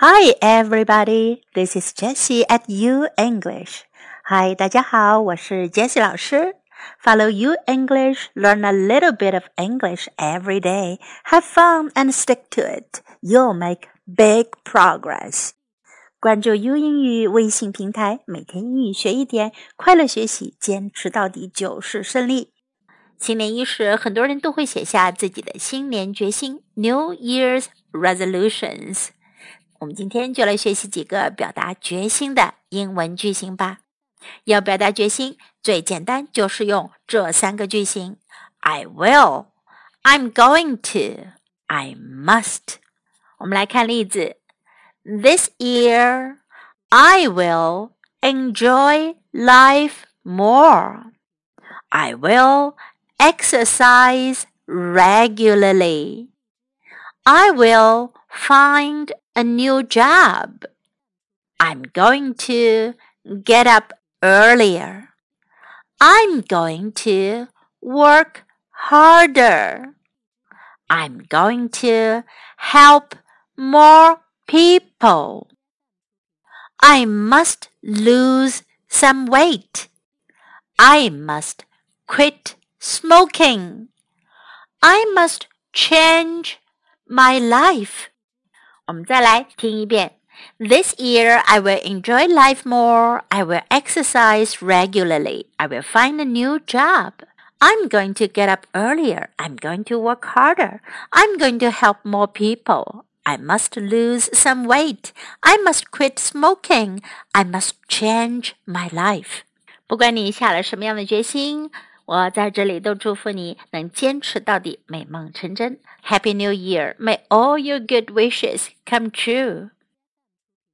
Hi, everybody. This is Jessie at U English. Hi, 大家好，我是 Jessie 老师。Follow U English, learn a little bit of English every day. Have fun and stick to it. You'll make big progress. 关注 U 英语微信平台，每天英语学一点，快乐学习，坚持到底就是胜利。新年伊始，很多人都会写下自己的新年决心 （New Year's Resolutions）。 我们今天就来学习几个表达决心的英文句型吧。要表达决心，最简单就是用这三个句型：I will, I'm going to, I must。我们来看例子：This year, I will enjoy life more. I will exercise regularly. I will find a new job. I'm going to get up earlier. I'm going to work harder. I'm going to help more people. I must lose some weight. I must quit smoking. I must change my life. 我们再来听一遍。This year, I will enjoy life more. I will exercise regularly. I will find a new job. I'm going to get up earlier. I'm going to work harder. I'm going to help more people. I must lose some weight. I must quit smoking. I must change my life. 不管你下了什么样的决心， 我在这里都祝福你能坚持到底，美梦成真。Happy New Year! May all your good wishes come true.